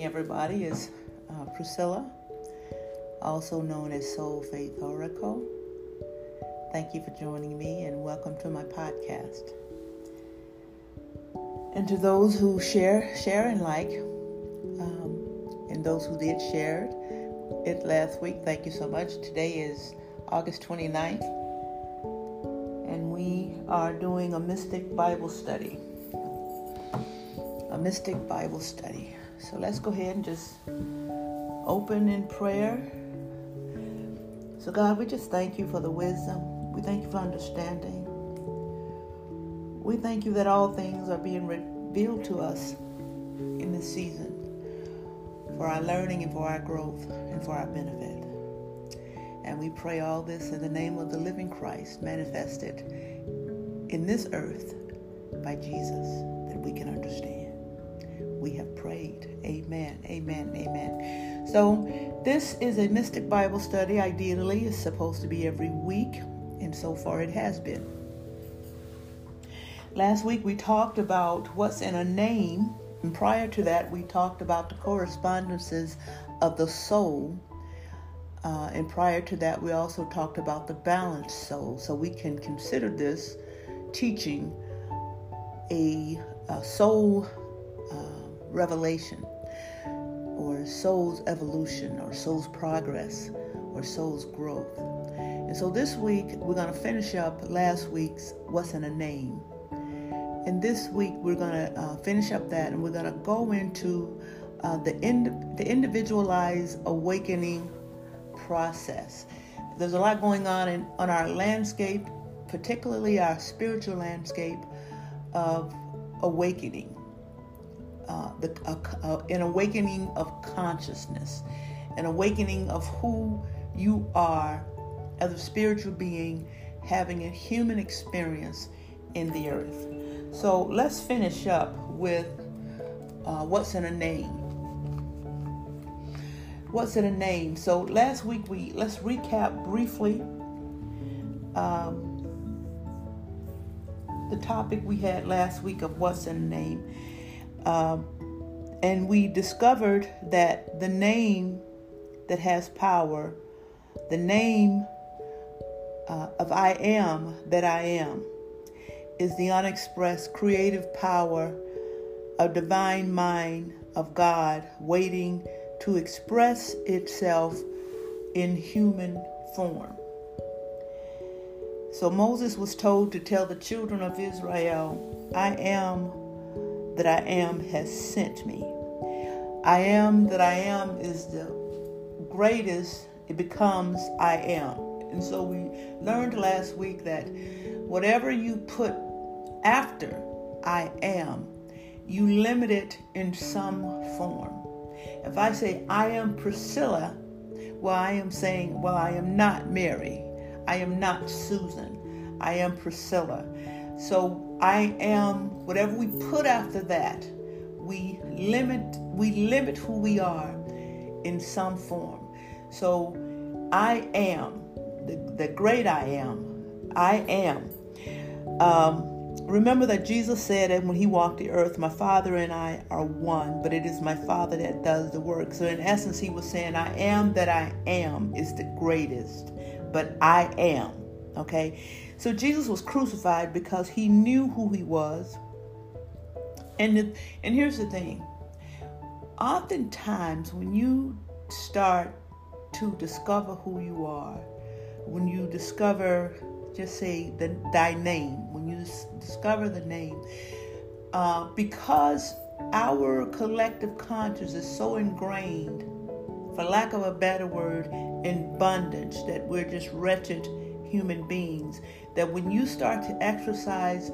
morning, everybody. Is uh, Priscilla, also known as Soul Faith Oracle. Thank you for joining me and welcome to my podcast. And to those who share, share and like, um, and those who did share it last week, thank you so much. Today is August 29th, and we are doing a mystic Bible study. A mystic Bible study. So let's go ahead and just open in prayer. So, God, we just thank you for the wisdom. We thank you for understanding. We thank you that all things are being revealed to us in this season for our learning and for our growth and for our benefit. And we pray all this in the name of the living Christ manifested in this earth by Jesus that we can understand we have prayed. Amen. Amen. Amen. So, this is a mystic Bible study. Ideally, it's supposed to be every week, and so far it has been. Last week we talked about what's in a name, and prior to that, we talked about the correspondences of the soul. Uh, and prior to that, we also talked about the balanced soul. So we can consider this teaching a, a soul revelation or soul's evolution or soul's progress or soul's growth. And so this week we're going to finish up last week's What's in a Name. And this week we're going to uh, finish up that and we're going to go into uh, the, ind- the individualized awakening process. There's a lot going on in, on our landscape, particularly our spiritual landscape of awakening uh, the, an awakening of consciousness, an awakening of who you are as a spiritual being having a human experience in the earth. So let's finish up with uh, what's in a name. What's in a name? So last week we let's recap briefly um, the topic we had last week of what's in a name. Um, and we discovered that the name that has power, the name uh, of I am that I am, is the unexpressed creative power of divine mind of God waiting to express itself in human form. So Moses was told to tell the children of Israel, I am that I am has sent me. I am that I am is the greatest, it becomes I am. And so we learned last week that whatever you put after I am, you limit it in some form. If I say I am Priscilla, well, I am saying, well, I am not Mary. I am not Susan. I am Priscilla. So I am, whatever we put after that, we limit we limit who we are in some form. So I am the, the great I am. I am. Um, remember that Jesus said that when he walked the earth, my Father and I are one, but it is my Father that does the work. So in essence, he was saying, I am that I am is the greatest, but I am. Okay? So Jesus was crucified because he knew who he was. And, the, and here's the thing oftentimes, when you start to discover who you are, when you discover, just say, the, thy name, when you discover the name, uh, because our collective conscience is so ingrained, for lack of a better word, in bondage that we're just wretched human beings that when you start to exercise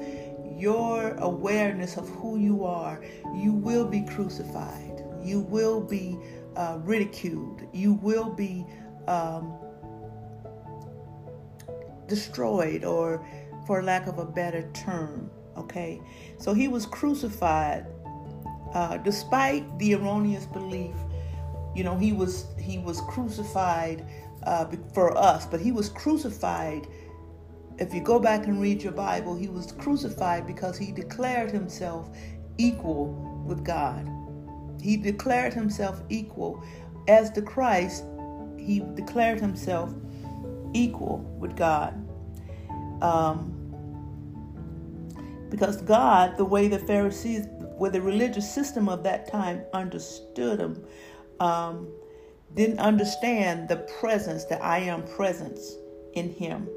your awareness of who you are, you will be crucified. You will be uh, ridiculed. You will be um, destroyed, or for lack of a better term. Okay? So he was crucified uh, despite the erroneous belief. You know, he was he was crucified uh, for us, but he was crucified if you go back and read your Bible, he was crucified because he declared himself equal with God. he declared himself equal as the Christ. He declared himself equal with God. Um, because God, the way the Pharisees, where the religious system of that time understood him, um, didn't understand the presence, the I am presence in him.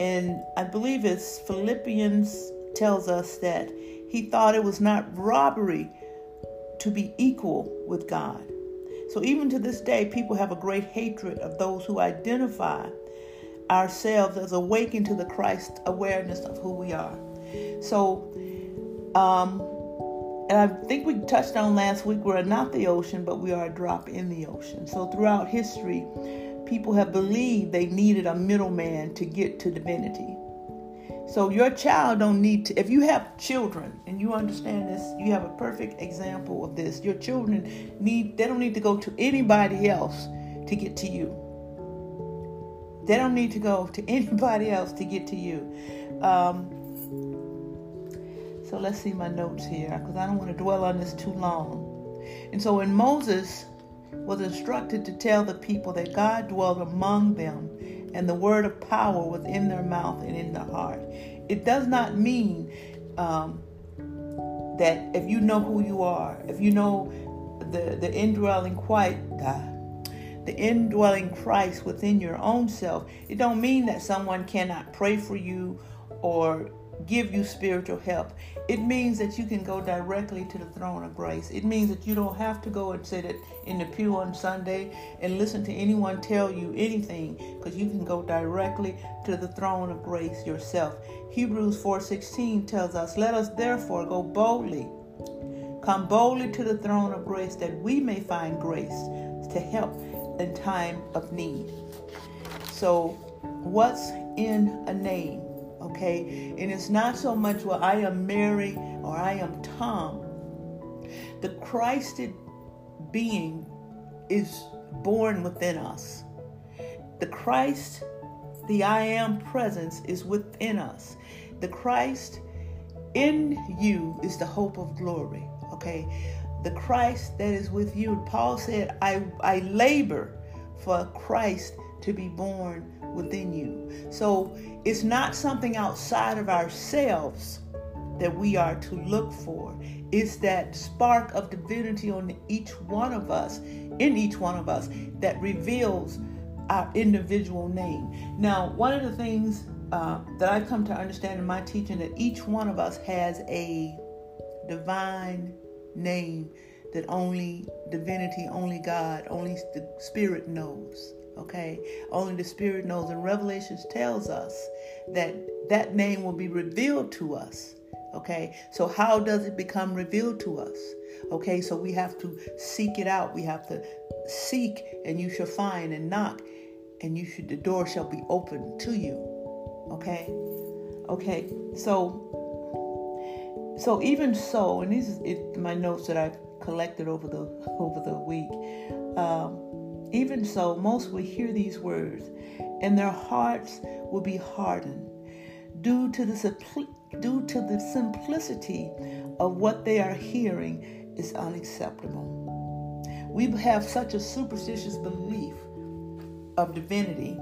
And I believe it's Philippians tells us that he thought it was not robbery to be equal with God. So even to this day, people have a great hatred of those who identify ourselves as awakened to the Christ awareness of who we are. So, um, and I think we touched on last week, we're not the ocean, but we are a drop in the ocean. So throughout history, people have believed they needed a middleman to get to divinity. So your child don't need to if you have children and you understand this, you have a perfect example of this. Your children need they don't need to go to anybody else to get to you. They don't need to go to anybody else to get to you. Um, so let's see my notes here because I don't want to dwell on this too long. And so when Moses was instructed to tell the people that God dwelled among them and the word of power was in their mouth and in their heart, it does not mean um, that if you know who you are, if you know the, the indwelling quiet, uh, the indwelling Christ within your own self, it don't mean that someone cannot pray for you or give you spiritual help. It means that you can go directly to the throne of grace. It means that you don't have to go and sit in the pew on Sunday and listen to anyone tell you anything because you can go directly to the throne of grace yourself. Hebrews 4:16 tells us, "Let us therefore go boldly, come boldly to the throne of grace that we may find grace to help in time of need." So, what's in a name? Okay? And it's not so much, well, I am Mary or I am Tom. The Christed being is born within us. The Christ, the I am presence is within us. The Christ in you is the hope of glory, okay? The Christ that is with you. Paul said, I, I labor for Christ to be born within you. So it's not something outside of ourselves that we are to look for. It's that spark of divinity on each one of us, in each one of us, that reveals our individual name. Now, one of the things uh, that I've come to understand in my teaching that each one of us has a divine name that only divinity, only God, only the Spirit knows okay? Only the spirit knows and revelations tells us that that name will be revealed to us okay? So how does it become revealed to us okay? So we have to seek it out. We have to seek and you shall find and knock and you should the door shall be open to you okay? Okay so so even so and these is my notes that i've collected over the over the week um, even so, most will hear these words, and their hearts will be hardened due to the due to the simplicity of what they are hearing is unacceptable. We have such a superstitious belief of divinity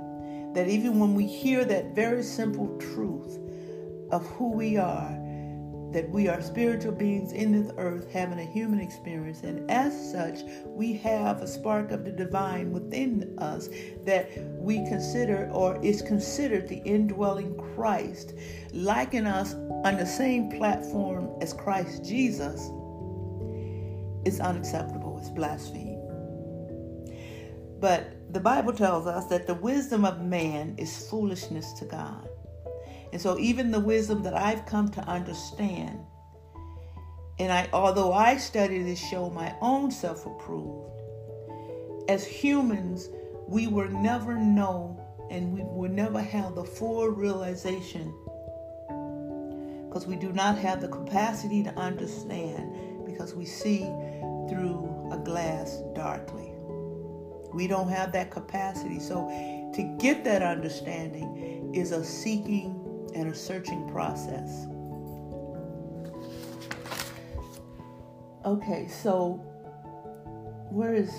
that even when we hear that very simple truth of who we are, that we are spiritual beings in this earth having a human experience, and as such, we have a spark of the divine within us that we consider or is considered the indwelling Christ, liking us on the same platform as Christ Jesus, is unacceptable, it's blasphemy. But the Bible tells us that the wisdom of man is foolishness to God. And so even the wisdom that I've come to understand, and I although I study this show my own self-approved, as humans, we will never know and we will never have the full realization because we do not have the capacity to understand because we see through a glass darkly. We don't have that capacity. So to get that understanding is a seeking and a searching process. Okay, so where is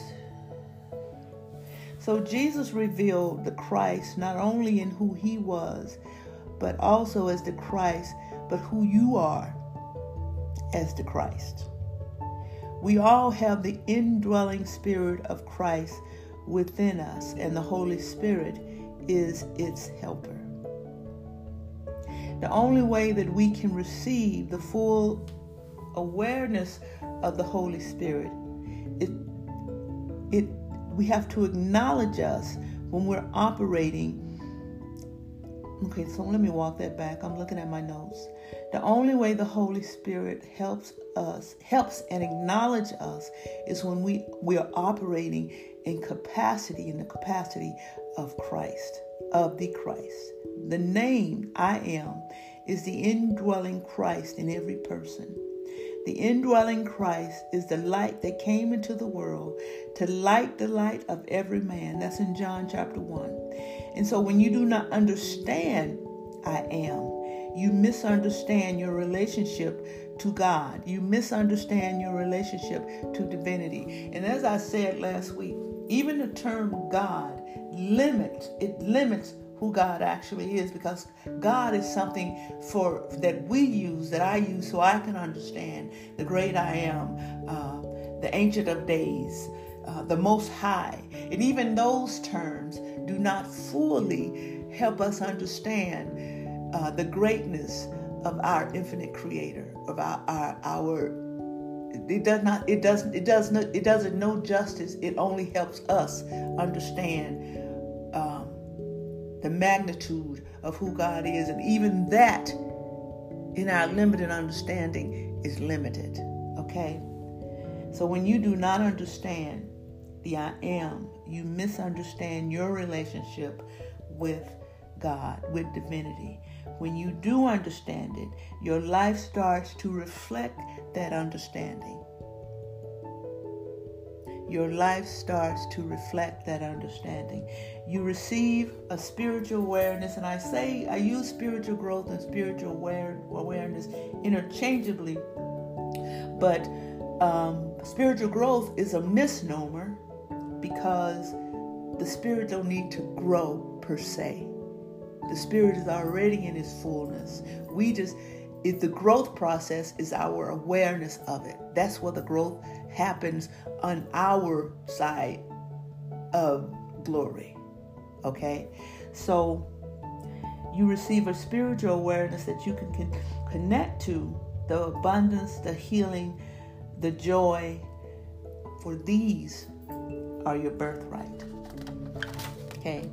so Jesus revealed the Christ not only in who he was, but also as the Christ, but who you are as the Christ. We all have the indwelling spirit of Christ within us, and the Holy Spirit is its helper. The only way that we can receive the full awareness of the Holy Spirit, it, it we have to acknowledge us when we're operating. Okay, so let me walk that back. I'm looking at my notes. The only way the Holy Spirit helps us, helps and acknowledge us is when we, we are operating in capacity, in the capacity of Christ, of the Christ. The name I am is the indwelling Christ in every person. The indwelling Christ is the light that came into the world to light the light of every man. That's in John chapter 1. And so when you do not understand I am, you misunderstand your relationship to God. You misunderstand your relationship to divinity. And as I said last week, even the term God limits, it limits who God actually is because God is something for that we use, that I use so I can understand the great I am, uh, the ancient of days, uh, the most high. And even those terms do not fully help us understand uh, the greatness of our infinite creator, of our, our, our it does not it doesn't it does not it doesn't know justice it only helps us understand the magnitude of who God is. And even that, in our limited understanding, is limited. Okay? So when you do not understand the I am, you misunderstand your relationship with God, with divinity. When you do understand it, your life starts to reflect that understanding your life starts to reflect that understanding. You receive a spiritual awareness, and I say I use spiritual growth and spiritual aware, awareness interchangeably, but um, spiritual growth is a misnomer because the spirit don't need to grow per se. The spirit is already in its fullness. We just if the growth process is our awareness of it. That's where the growth happens on our side of glory. Okay? So you receive a spiritual awareness that you can, can connect to the abundance, the healing, the joy. For these are your birthright. Okay?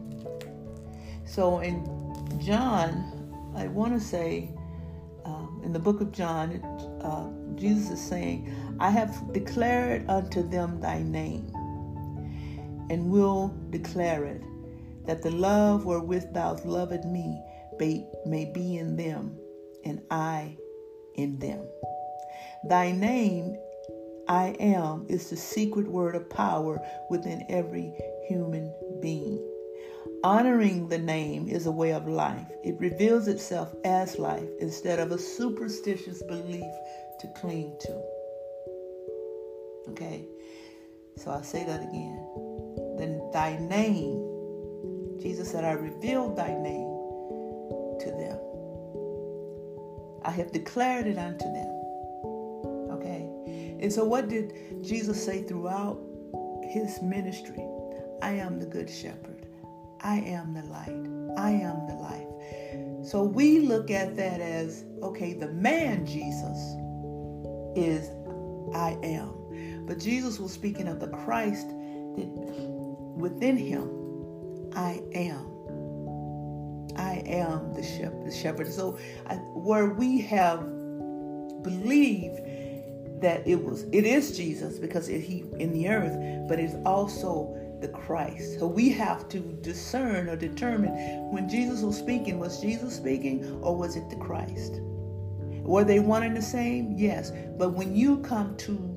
So in John, I want to say, um, in the book of John, uh, Jesus is saying, I have declared unto them thy name, and will declare it, that the love wherewith thou loved me may, may be in them, and I in them. Thy name, I am, is the secret word of power within every human being. Honoring the name is a way of life. It reveals itself as life instead of a superstitious belief to cling to. Okay? So I'll say that again. Then thy name, Jesus said, I revealed thy name to them. I have declared it unto them. Okay? And so what did Jesus say throughout his ministry? I am the good shepherd. I am the light. I am the life. So we look at that as okay, the man Jesus is I am. But Jesus was speaking of the Christ that within him, I am. I am the shepherd. The shepherd. So I, where we have believed that it was, it is Jesus because it, he in the earth, but it's also the Christ. So we have to discern or determine when Jesus was speaking, was Jesus speaking or was it the Christ? Were they one and the same? Yes. But when you come to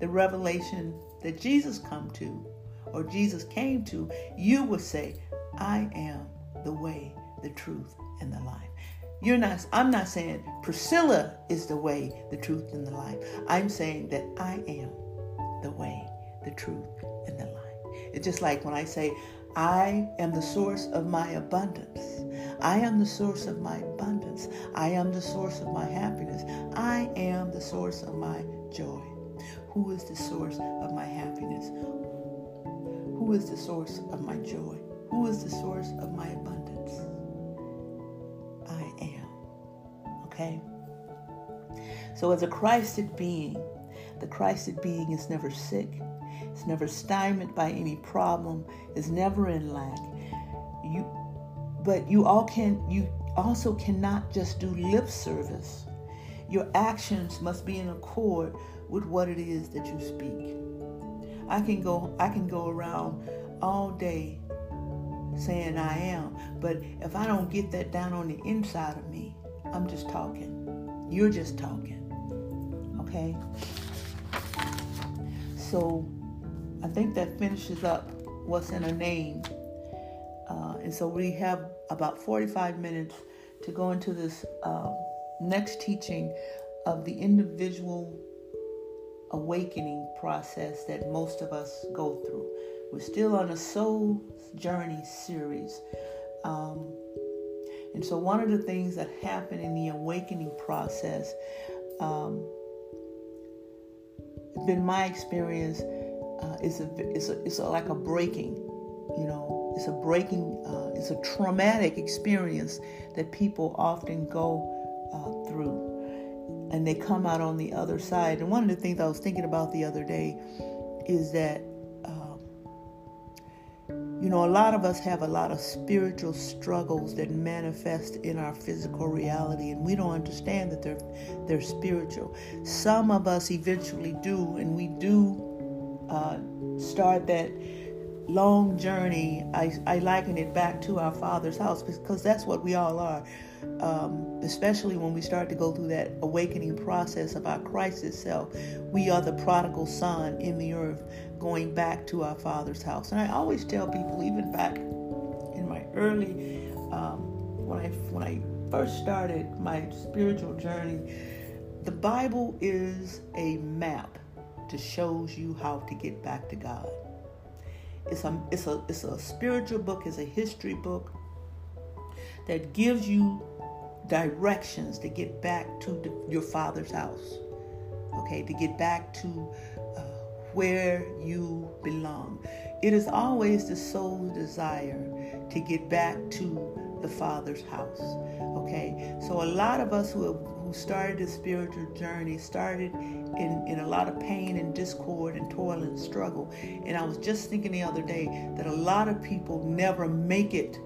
the revelation that Jesus come to or Jesus came to, you will say, I am the way, the truth, and the life. You're not I'm not saying Priscilla is the way, the truth, and the life. I'm saying that I am the way, the truth, and the life. It's just like when I say, I am the source of my abundance. I am the source of my abundance. I am the source of my happiness. I am the source of my joy. Who is the source of my happiness? Who is the source of my joy? Who is the source of my abundance? I am. Okay? So, as a Christed being, the Christed being is never sick, it's never stymied by any problem, is never in lack. You but you all can you also cannot just do lip service. Your actions must be in accord with what it is that you speak. I can go I can go around all day saying I am, but if I don't get that down on the inside of me, I'm just talking. You're just talking. Okay? So I think that finishes up what's in a name. Uh, and so we have about 45 minutes to go into this uh, next teaching of the individual awakening process that most of us go through. We're still on a soul journey series. Um, and so, one of the things that happen in the awakening process, um, been my experience, uh, it's a it's a it's a, like a breaking, you know, it's a breaking, uh, it's a traumatic experience that people often go uh, through, and they come out on the other side. And one of the things I was thinking about the other day is that. Um, you know, a lot of us have a lot of spiritual struggles that manifest in our physical reality, and we don't understand that they're they're spiritual. Some of us eventually do, and we do uh, start that long journey, I, I liken it back to our Father's house because that's what we all are. Um, especially when we start to go through that awakening process of our Christ itself. We are the prodigal son in the earth going back to our Father's house. And I always tell people, even back in my early, um, when I when I first started my spiritual journey, the Bible is a map to shows you how to get back to God. It's a it's a it's a spiritual book, it's a history book that gives you directions to get back to the, your father's house. Okay, to get back to uh, where you belong. It is always the soul's desire to get back to the Father's house. Okay, so a lot of us who have, who started this spiritual journey started in, in a lot of pain and discord and toil and struggle. And I was just thinking the other day that a lot of people never make it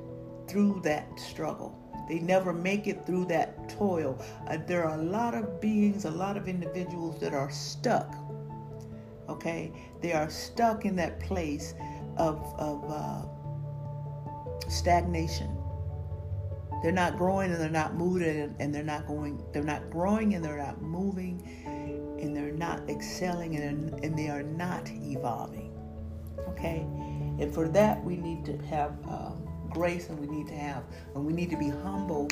through that struggle. They never make it through that toil. Uh, there are a lot of beings, a lot of individuals that are stuck. Okay? They are stuck in that place of, of uh, stagnation. They're not growing and they're not moving and they're not going, they're not growing and they're not moving and they're not excelling and, and they are not evolving. Okay? And for that, we need to have um, grace and we need to have, and we need to be humble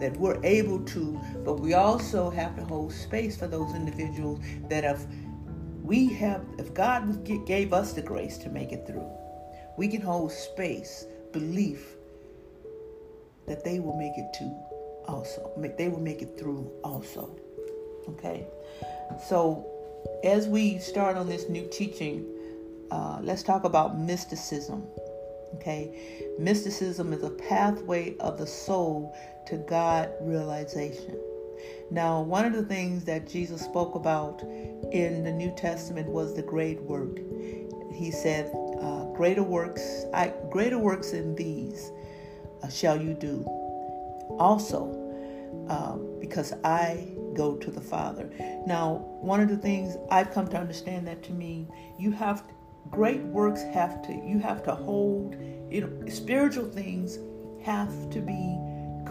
that we're able to, but we also have to hold space for those individuals that if we have, if God gave us the grace to make it through, we can hold space, belief that they will make it to also. They will make it through also. Okay? So, as we start on this new teaching, uh, let's talk about mysticism. Okay, mysticism is a pathway of the soul to God realization. Now, one of the things that Jesus spoke about in the New Testament was the great work. He said, uh, "Greater works, I, greater works than these, shall you do." Also, um, because I go to the Father. Now, one of the things I've come to understand that to mean you have great works have to you have to hold you know spiritual things have to be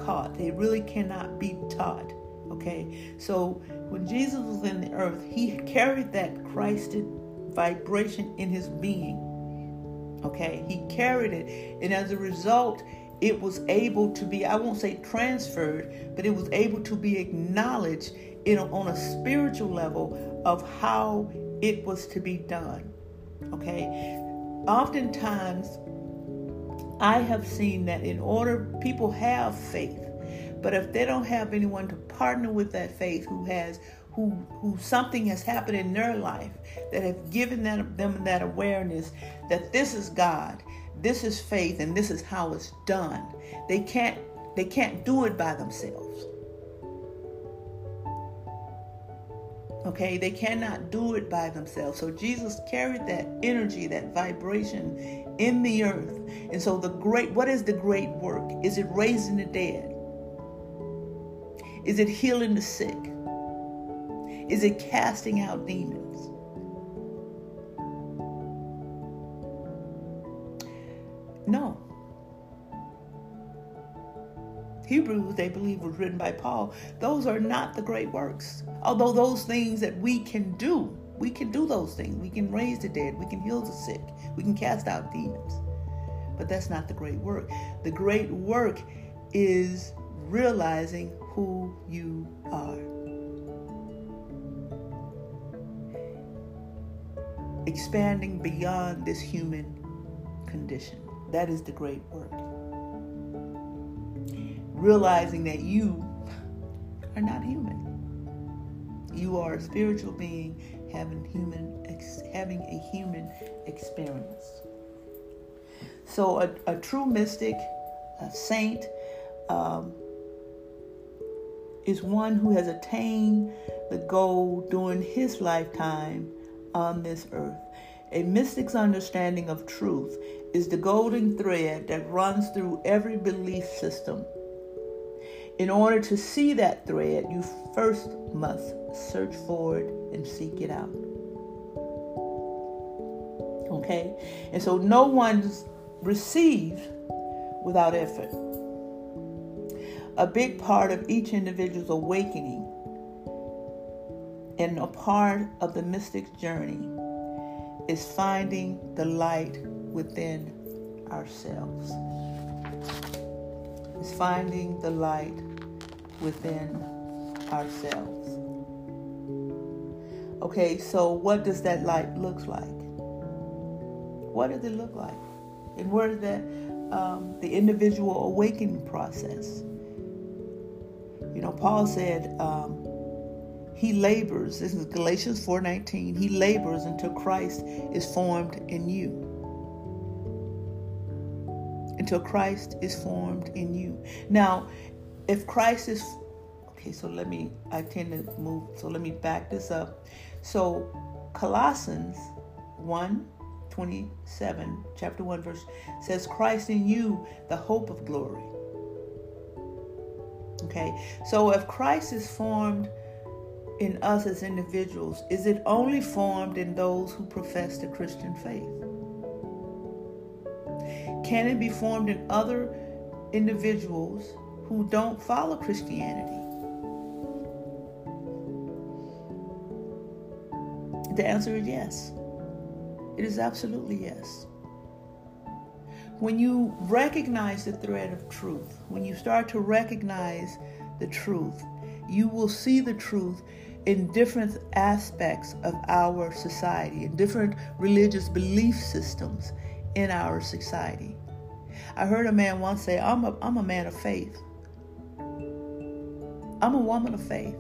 caught. They really cannot be taught. Okay, so when Jesus was in the earth, he carried that Christed vibration in his being. Okay, he carried it, and as a result, it was able to be, I won't say transferred, but it was able to be acknowledged in on a spiritual level of how it was to be done. Okay? Oftentimes, I have seen that in order, people have faith, but if they don't have anyone to partner with that faith who has who who something has happened in their life that have given them, them that awareness that this is God, this is faith, and this is how it's done. They can't they can't do it by themselves. Okay, they cannot do it by themselves. So Jesus carried that energy, that vibration in the earth. And so the great what is the great work? Is it raising the dead? Is it healing the sick? Is it casting out demons? No. Hebrews, they believe, was written by Paul. Those are not the great works. Although those things that we can do, we can do those things. We can raise the dead, we can heal the sick, we can cast out demons. But that's not the great work. The great work is realizing who you are. expanding beyond this human condition. That is the great work. Realizing that you are not human. You are a spiritual being having human having a human experience. So a, a true mystic, a saint, um, is one who has attained the goal during his lifetime on this earth. A mystic's understanding of truth is the golden thread that runs through every belief system. In order to see that thread, you first must search for it and seek it out. Okay? And so no one's received without effort. A big part of each individual's awakening and a part of the mystic's journey is finding the light within ourselves. Is finding the light within ourselves. Okay, so what does that light look like? What does it look like? And where is that um, the individual awakening process? You know, Paul said, um, he labors. This is galatians 4.19 he labors until christ is formed in you. Until christ is formed in you. Now if christ is okay so let me i tend to move so let me back this up. So colossians 1 27 chapter 1 verse says christ in you the hope of glory. Okay so if christ is formed in us as individuals? Is it only formed in those who profess the Christian faith? Can it be formed in other individuals who don't follow Christianity? The answer is yes. It is absolutely yes. When you recognize the thread of truth, when you start to recognize the truth, you will see the truth in different aspects of our society, in different religious belief systems in our society. I heard a man once say, I'm a, I'm a man of faith. I'm a woman of faith.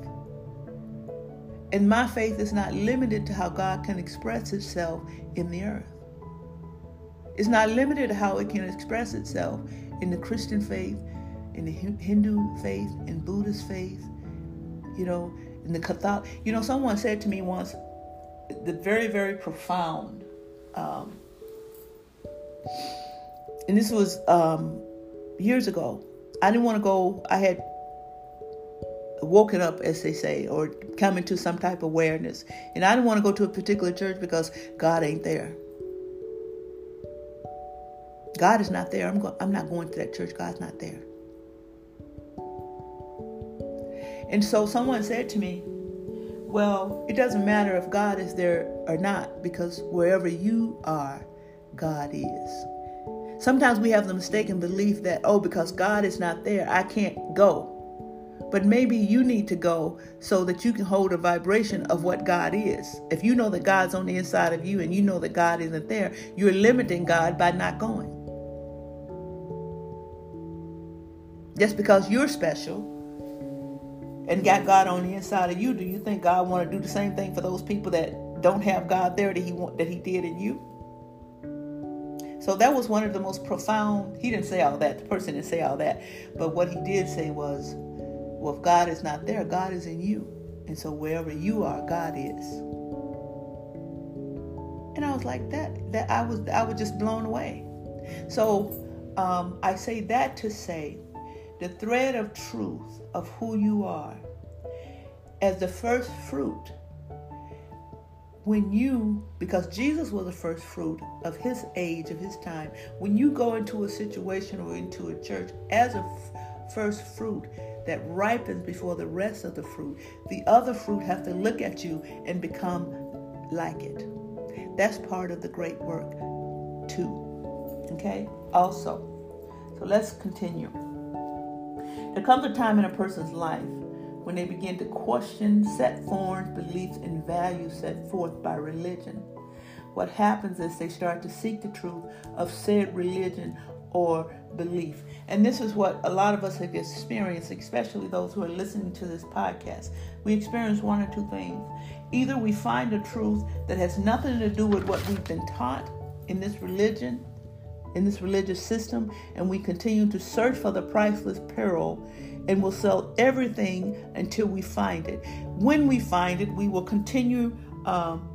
And my faith is not limited to how God can express itself in the earth. It's not limited to how it can express itself in the Christian faith, in the Hindu faith, in Buddhist faith, you know, in the Catholic. You know, someone said to me once, the very, very profound, um, and this was um, years ago. I didn't want to go, I had woken up, as they say, or come into some type of awareness. And I didn't want to go to a particular church because God ain't there. God is not there. I'm, go- I'm not going to that church. God's not there. And so someone said to me, Well, it doesn't matter if God is there or not, because wherever you are, God is. Sometimes we have the mistaken belief that, oh, because God is not there, I can't go. but maybe you need to go so that you can hold a vibration of what God is. If you know that God's on the inside of you and you know that God isn't there, you're limiting God by not going. Just because you're special and got God on the inside of you, do you think God want to do the same thing for those people that don't have God there that he want that he did in you? So that was one of the most profound. He didn't say all that. The person didn't say all that, but what he did say was, well, if God is not there, God is in you. And so wherever you are, God is. And I was like that. That I was I was just blown away. So um, I say that to say the thread of truth of who you are as the first fruit when you because jesus was the first fruit of his age of his time when you go into a situation or into a church as a f- first fruit that ripens before the rest of the fruit, the other fruit have to look at you and become like it. That's part of the great work, too. Okay? Also, so let's continue. There comes a time in a person's life when they begin to question set forms, beliefs, and values set forth by religion. What happens is they start to seek the truth of said religion or belief. And this is what a lot of us have experienced, especially those who are listening to this podcast. We experience one or two things. Either we find a truth that has nothing to do with what we've been taught in this religion, in this religious system, and we continue to search for the priceless pearl and we'll sell everything until we find it. When we find it, we will continue um,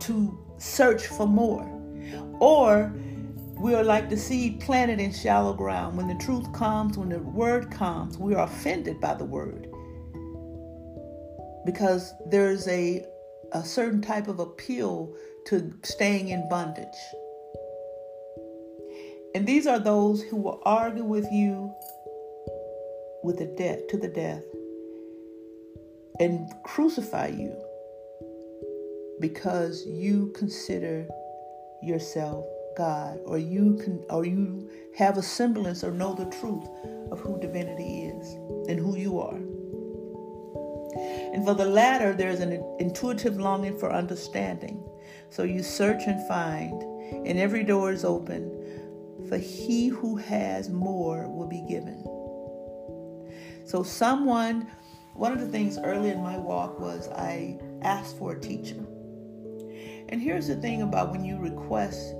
to search for more. Or we are like the seed planted in shallow ground. When the truth comes, when the word comes, we are offended by the word. Because there's a, a certain type of appeal to staying in bondage. And these are those who will argue with you with the death to the death and crucify you because you consider yourself God or you can or you have a semblance or know the truth of who divinity is and who you are. And for the latter, there's an intuitive longing for understanding. So you search and find, and every door is open. For he who has more will be given. So, someone, one of the things early in my walk was I asked for a teacher. And here's the thing about when you request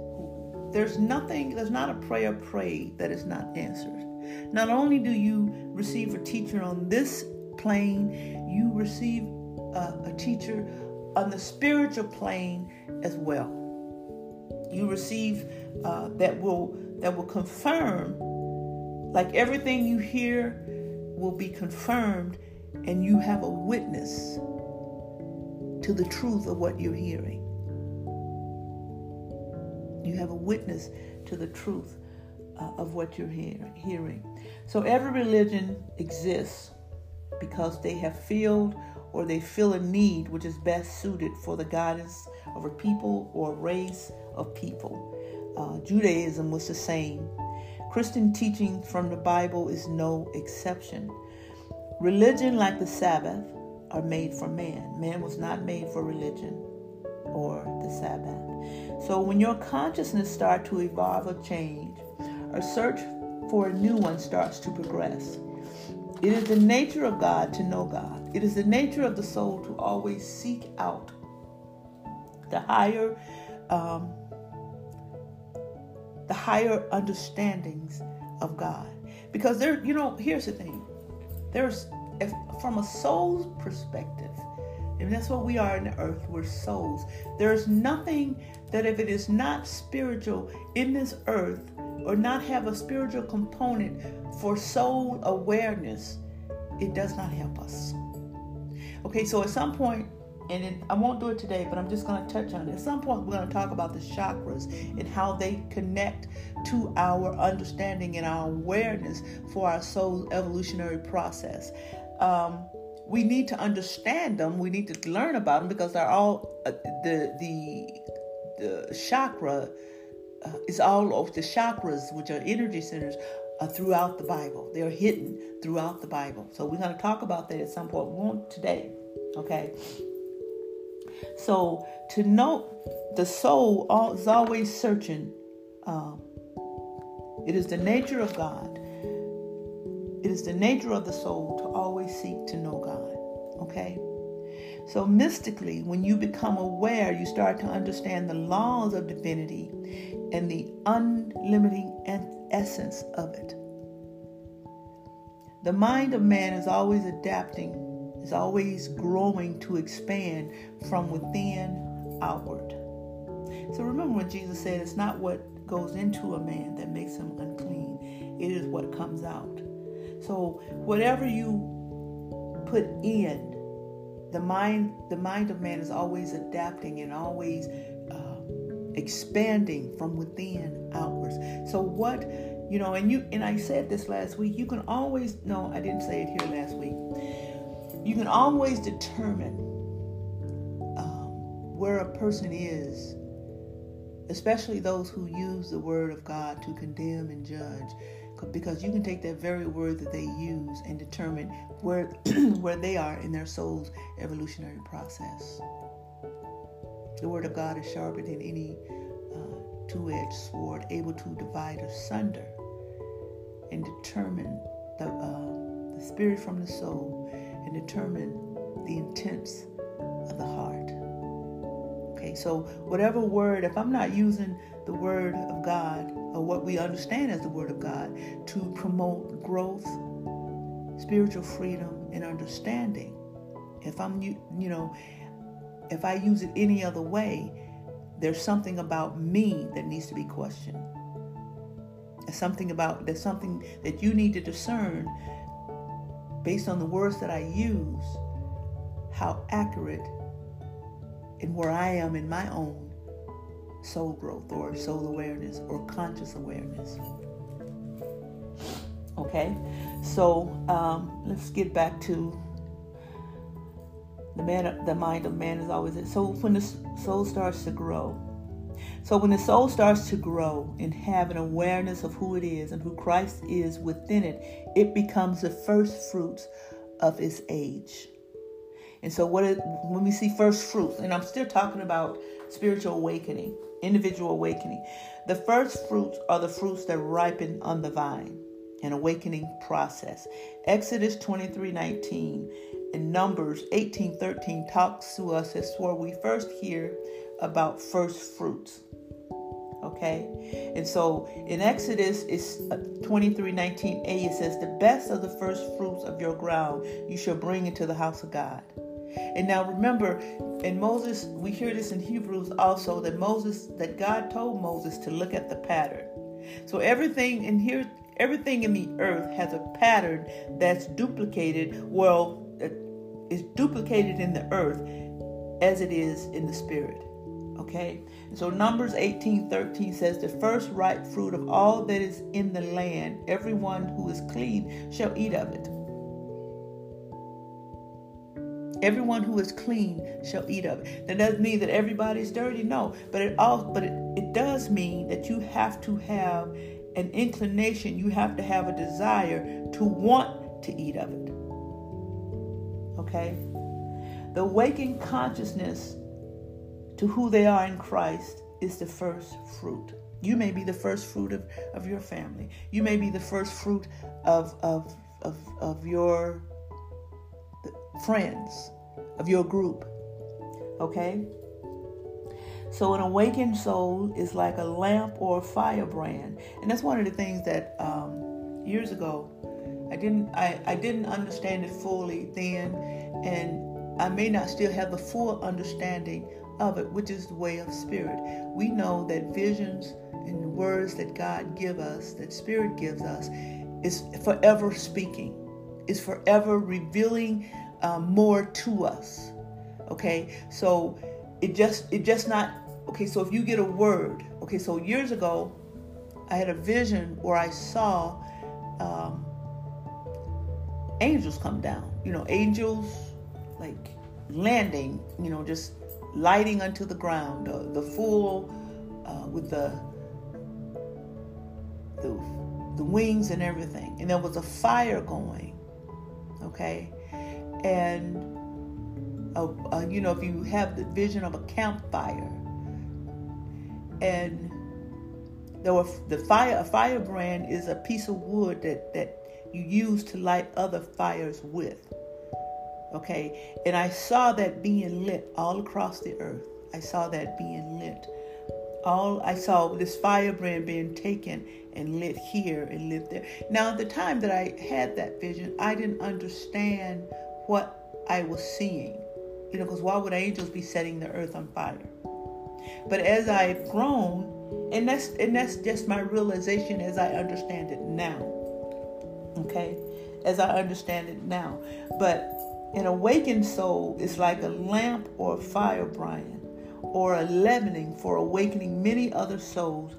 there's nothing, there's not a prayer prayed that is not answered. Not only do you receive a teacher on this plane, you receive a, a teacher on the spiritual plane as well. You receive uh, that will that will confirm, like everything you hear will be confirmed, and you have a witness to the truth of what you're hearing. You have a witness to the truth uh, of what you're hear- hearing. So every religion exists because they have filled or they feel a need which is best suited for the guidance of a people or a race of people. Uh, Judaism was the same. Christian teaching from the Bible is no exception. Religion, like the Sabbath, are made for man. Man was not made for religion or the Sabbath. So when your consciousness starts to evolve or change, a search for a new one starts to progress. It is the nature of God to know God. It is the nature of the soul to always seek out the higher, um, the higher understandings of God. Because there, you know, here's the thing: there's, if, from a soul's perspective, and that's what we are in the earth. We're souls. There's nothing that if it is not spiritual in this earth or not have a spiritual component for soul awareness, it does not help us. Okay, so at some point, and it, I won't do it today, but I'm just going to touch on it. At some point, we're going to talk about the chakras and how they connect to our understanding and our awareness for our soul evolutionary process. Um, we need to understand them. We need to learn about them because they're all uh, the the the chakra uh, is all of the chakras, which are energy centers, throughout the Bible. They're hidden throughout the Bible. So we're going to talk about that at some point. We won't today, okay? So to know the soul is always searching. Um, it is the nature of God. It is the nature of the soul to always seek to know God. Okay? So, mystically, when you become aware, you start to understand the laws of divinity and the unlimiting essence of it. The mind of man is always adapting, is always growing to expand from within outward. So remember when Jesus said, It's not what goes into a man that makes him unclean, it is what comes out. So whatever you put in, the mind, the mind of man is always adapting and always uh, expanding from within outwards. So what you know, and you and I said this last week. You can always no, I didn't say it here last week. You can always determine um, where a person is, especially those who use the word of God to condemn and judge because you can take that very word that they use and determine where where they are in their soul's evolutionary process. The word of God is sharper than any uh, two-edged sword, able to divide asunder and determine the uh, the spirit from the soul and determine the intents of the heart. Okay, so whatever word, if I'm not using the word of God or what we understand as the Word of God to promote growth, spiritual freedom, and understanding. If I'm, you know, if I use it any other way, there's something about me that needs to be questioned. There's something about, there's something that you need to discern based on the words that I use, how accurate and where I am in my own soul growth or soul awareness or conscious awareness. Okay, so um, let's get back to the man. The mind of man is always it. So when the soul starts to grow, so when the soul starts to grow and have an awareness of who it is and who Christ is within it, it becomes the first fruits of its age. And so, what it, when we see first fruits, and I'm still talking about spiritual awakening, individual awakening. The first fruits are the fruits that ripen on the vine, an awakening process. Exodus 23 19 and Numbers 18 13 talks to us as where we first hear about first fruits. Okay, and so in Exodus it's uh, 23 19a, it says, The best of the first fruits of your ground you shall bring into the house of God. And now remember, in Moses, we hear this in Hebrews also that Moses, that God told Moses to look at the pattern. So everything in here, everything in the earth has a pattern that's duplicated. Well, is duplicated in the earth as it is in the spirit. Okay? So Numbers 18 13 says, The first ripe fruit of all that is in the land, everyone who is clean shall eat of it. Everyone who is clean shall eat of it. That doesn't mean that everybody's dirty, no. But it all but it, it does mean that you have to have an inclination, you have to have a desire to want to eat of it. Okay? The waking consciousness to who they are in Christ is the first fruit. You may be the first fruit of, of your family. You may be the first fruit of, of, of, of your friends of your group. Okay? So, an awakened soul is like a lamp or a firebrand. And that's one of the things that um, years ago I didn't I, I didn't understand it fully then and I may not still have the full understanding of it, which is the way of spirit. We know that visions and words that God give us, that spirit gives us, is forever speaking, is forever revealing um, more to us. Okay, so it just it just not okay. So if you get a word, okay. So years ago, I had a vision where I saw um, angels come down. You know, angels like landing. You know, just lighting unto the ground. Uh, the full uh, with the the the wings and everything. And there was a fire going. Okay? And uh, uh, you know, if you have the vision of a campfire, and there were the fire a firebrand is a piece of wood that that you use to light other fires with. Okay, and I saw that being lit all across the earth. I saw that being lit. All I saw this firebrand being taken and lit here and lit there. Now, at the time that I had that vision, I didn't understand what I was seeing. You know, because why would angels be setting the earth on fire? But as I've grown, and that's and that's just my realization as I understand it now. Okay? As I understand it now. But an awakened soul is like a lamp or a firebrand or a leavening for awakening many other souls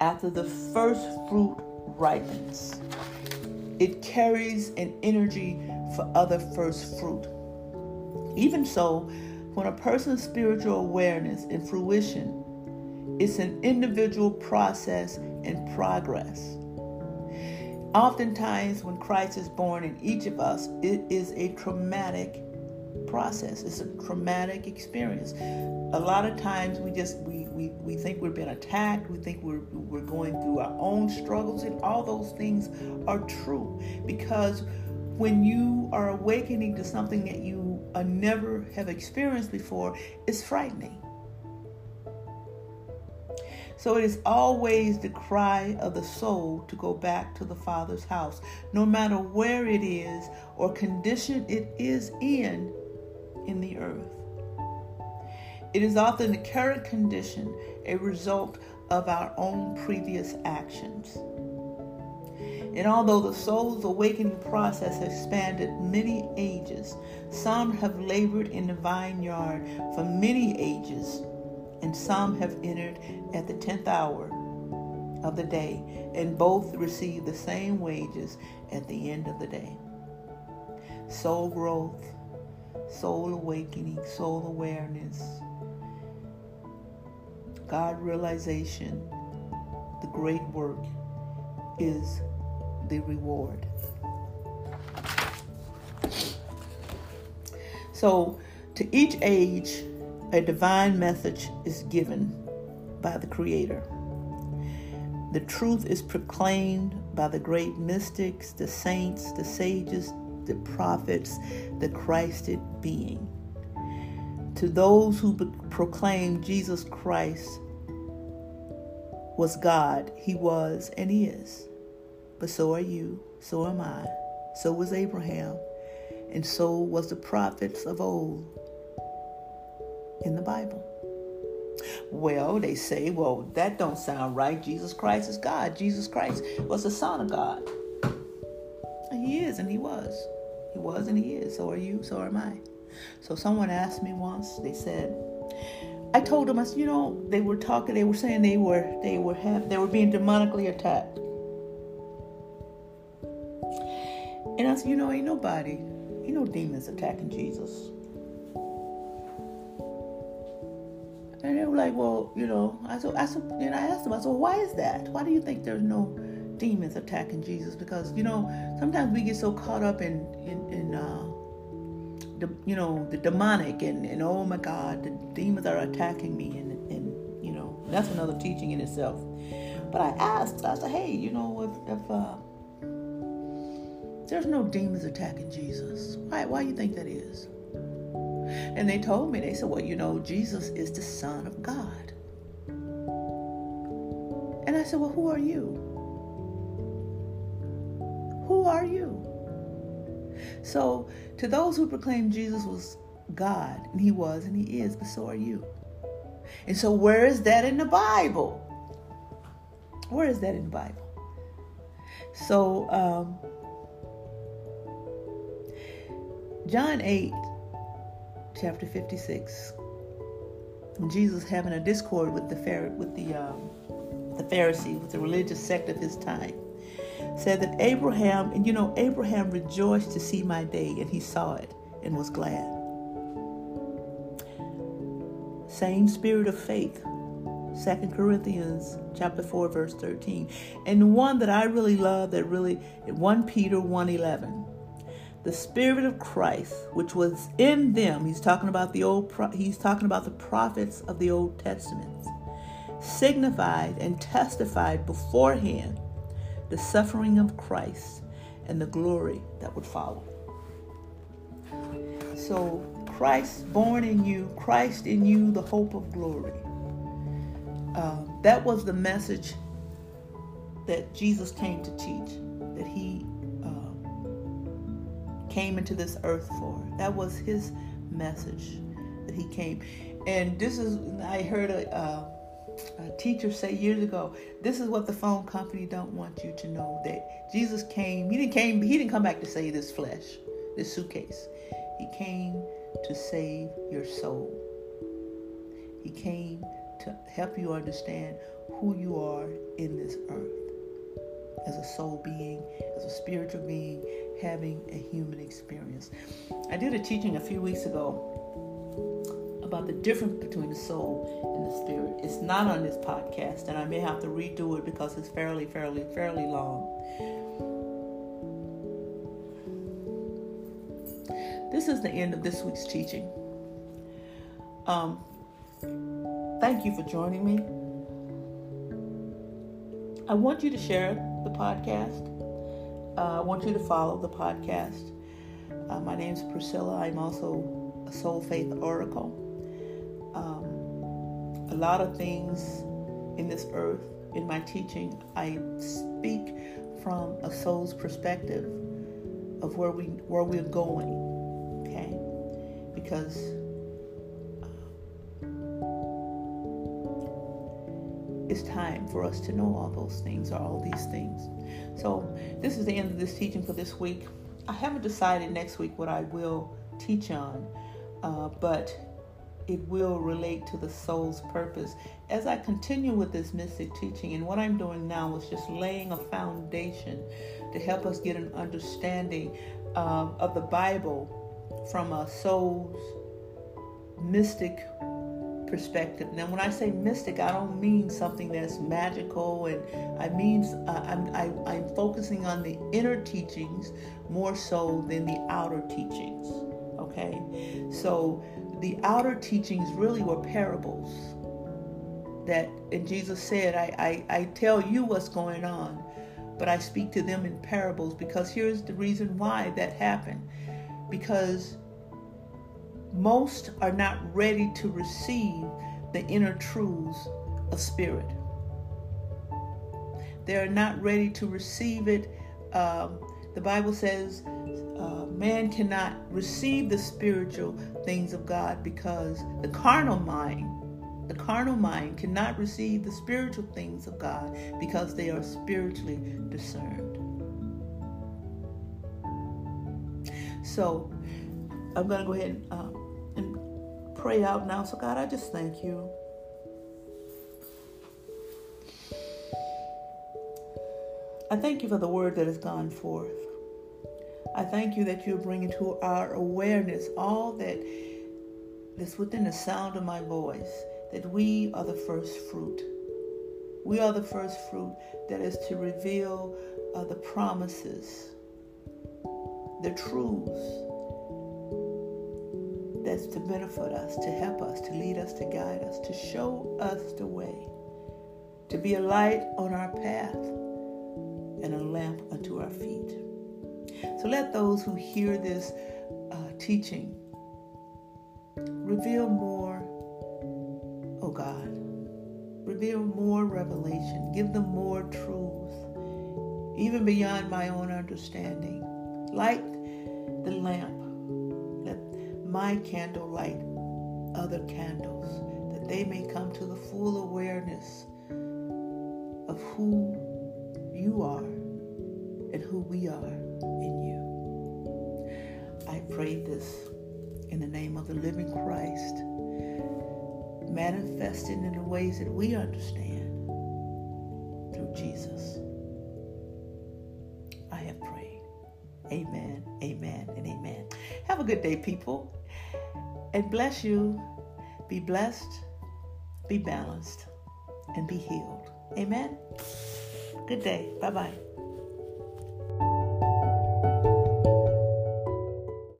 after the first fruit ripens. It carries an energy for other first fruit. Even so, when a person's spiritual awareness and fruition, it's an individual process and progress. Oftentimes, when Christ is born in each of us, it is a traumatic process. It's a traumatic experience. A lot of times we just we, we, we think we're being attacked, we think we're we're going through our own struggles, and all those things are true. Because when you are awakening to something that you uh, never have experienced before, it's frightening. So it is always the cry of the soul to go back to the Father's house, no matter where it is or condition it is in in the earth. It is often the current condition a result of our own previous actions. And although the soul's awakening process has spanned many ages, some have labored in the vineyard for many ages and some have entered at the tenth hour of the day, and both receive the same wages at the end of the day. Soul growth, soul awakening, soul awareness, God realization, the great work is the reward. So, to each age, a divine message is given by the Creator. The truth is proclaimed by the great mystics, the saints, the sages, the prophets, the Christed being. To those who proclaim Jesus Christ was God, He was and is. But so are you, so am I, so was Abraham, and so was the prophets of old in the Bible. Well, they say, well, that don't sound right. Jesus Christ is God. Jesus Christ was the Son of God. And he is, and he was. He was, and he is. So are you, so am I. So someone asked me once, they said, I told them, I said, you know, they were talking, they were saying they were, they were have, they were being demonically attacked. And I said, you know, ain't nobody, ain't no demons attacking Jesus. And they were like, well, you know, I said, I said, and I asked them, I said, why is that? Why do you think there's no demons attacking Jesus? Because you know, sometimes we get so caught up in in, in uh, the, you know, the demonic and, and oh my God, the demons are attacking me, and and you know, that's another teaching in itself. But I asked, I said, hey, you know, if if uh, there's no demons attacking Jesus, why why do you think that is? And they told me, they said, well, you know, Jesus is the Son of God. And I said, well, who are you? Who are you? So, to those who proclaim Jesus was God, and he was and he is, but so are you. And so, where is that in the Bible? Where is that in the Bible? So, um, John 8 chapter 56. Jesus having a discord with the with the um, the Pharisees, with the religious sect of his time, said that Abraham, and you know, Abraham rejoiced to see my day, and he saw it and was glad. Same spirit of faith, Second Corinthians chapter 4 verse 13. And one that I really love that really 1 Peter 1:11. The spirit of Christ which was in them, he's talking about the old he's talking about the prophets of the Old Testament. Signified and testified beforehand the suffering of Christ and the glory that would follow. So Christ born in you, Christ in you, the hope of glory. Uh, that was the message that Jesus came to teach, came into this earth for. That was his message that he came. And this is, I heard a, uh, a teacher say years ago, this is what the phone company don't want you to know that Jesus came. He didn't came. He didn't come back to save this flesh, this suitcase. He came to save your soul. He came to help you understand who you are in this earth as a soul being, as a spiritual being, having a human experience. I did a teaching a few weeks ago about the difference between the soul and the spirit. It's not on this podcast, and I may have to redo it because it's fairly, fairly, fairly long. This is the end of this week's teaching. Um, thank you for joining me. I want you to share the podcast. Uh, I want you to follow the podcast. Uh, my name is Priscilla. I'm also a Soul Faith Oracle. Um, a lot of things in this earth, in my teaching, I speak from a soul's perspective of where we where we're going. Okay, because it's time for us to know all those things or all these things. So, this is the end of this teaching for this week. I haven't decided next week what I will teach on, uh, but it will relate to the soul's purpose. As I continue with this mystic teaching, and what I'm doing now is just laying a foundation to help us get an understanding uh, of the Bible from a soul's mystic perspective. Now, when I say mystic, I don't mean something that's magical, and I mean uh, I'm, I, i am focusing on the inner teachings more so than the outer teachings. Okay, so the outer teachings really were parables that, and Jesus said, I, I, I tell you what's going on, but I speak to them in parables because here's the reason why that happened. Because most are not ready to receive the inner truths of spirit. They're not ready to receive it. Um, the Bible says uh, man cannot receive the spiritual things of God because the carnal mind, the carnal mind cannot receive the spiritual things of God because they are spiritually discerned. So I'm going to go ahead and uh, pray out now. So, God, I just thank you. I thank you for the word that has gone forth. I thank you that you're bringing to our awareness all that's within the sound of my voice, that we are the first fruit. We are the first fruit that is to reveal uh, the promises, the truths, that's to benefit us, to help us, to lead us, to guide us, to show us the way, to be a light on our path and a lamp unto our feet. So let those who hear this uh, teaching reveal more, oh God. Reveal more revelation. Give them more truth, even beyond my own understanding. Light the lamp my candle light other candles, that they may come to the full awareness of who you are and who we are in you. I pray this in the name of the living Christ, manifested in the ways that we understand through Jesus. I have prayed. Amen, amen, and amen. Have a good day, people and bless you. Be blessed. Be balanced. and be healed. Amen. Good day. Bye bye.